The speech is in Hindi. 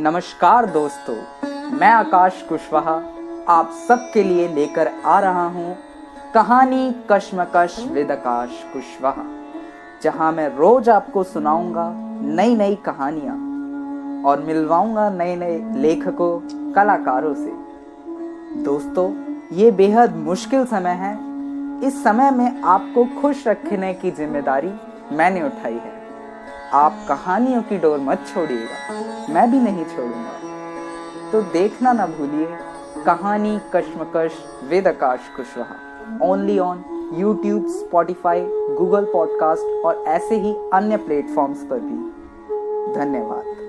नमस्कार दोस्तों, मैं आकाश कुशवाहा आप सबके लिए लेकर आ रहा हूँ कहानी कश्मकश विद आकाश कुशवाहा, जहाँ मैं रोज आपको सुनाऊँगा नई नई कहानियाँ और मिलवाऊँगा नए नए लेखकों, कलाकारों से। दोस्तों, ये बेहद मुश्किल समय है। इस समय में आपको खुश रखने की ज़िम्मेदारी मैंने उठाई है। आप कहानियों की डोर मत छोड़िएगा। मैं भी नहीं छोड़ूँगा। तो देखना ना भूलिए, कहानी कश्मकश Ved Akash Kushwaha. Only on YouTube Spotify Google podcast और ऐसे ही अन्य प्लेटफॉर्म्स पर भी। धन्यवाद।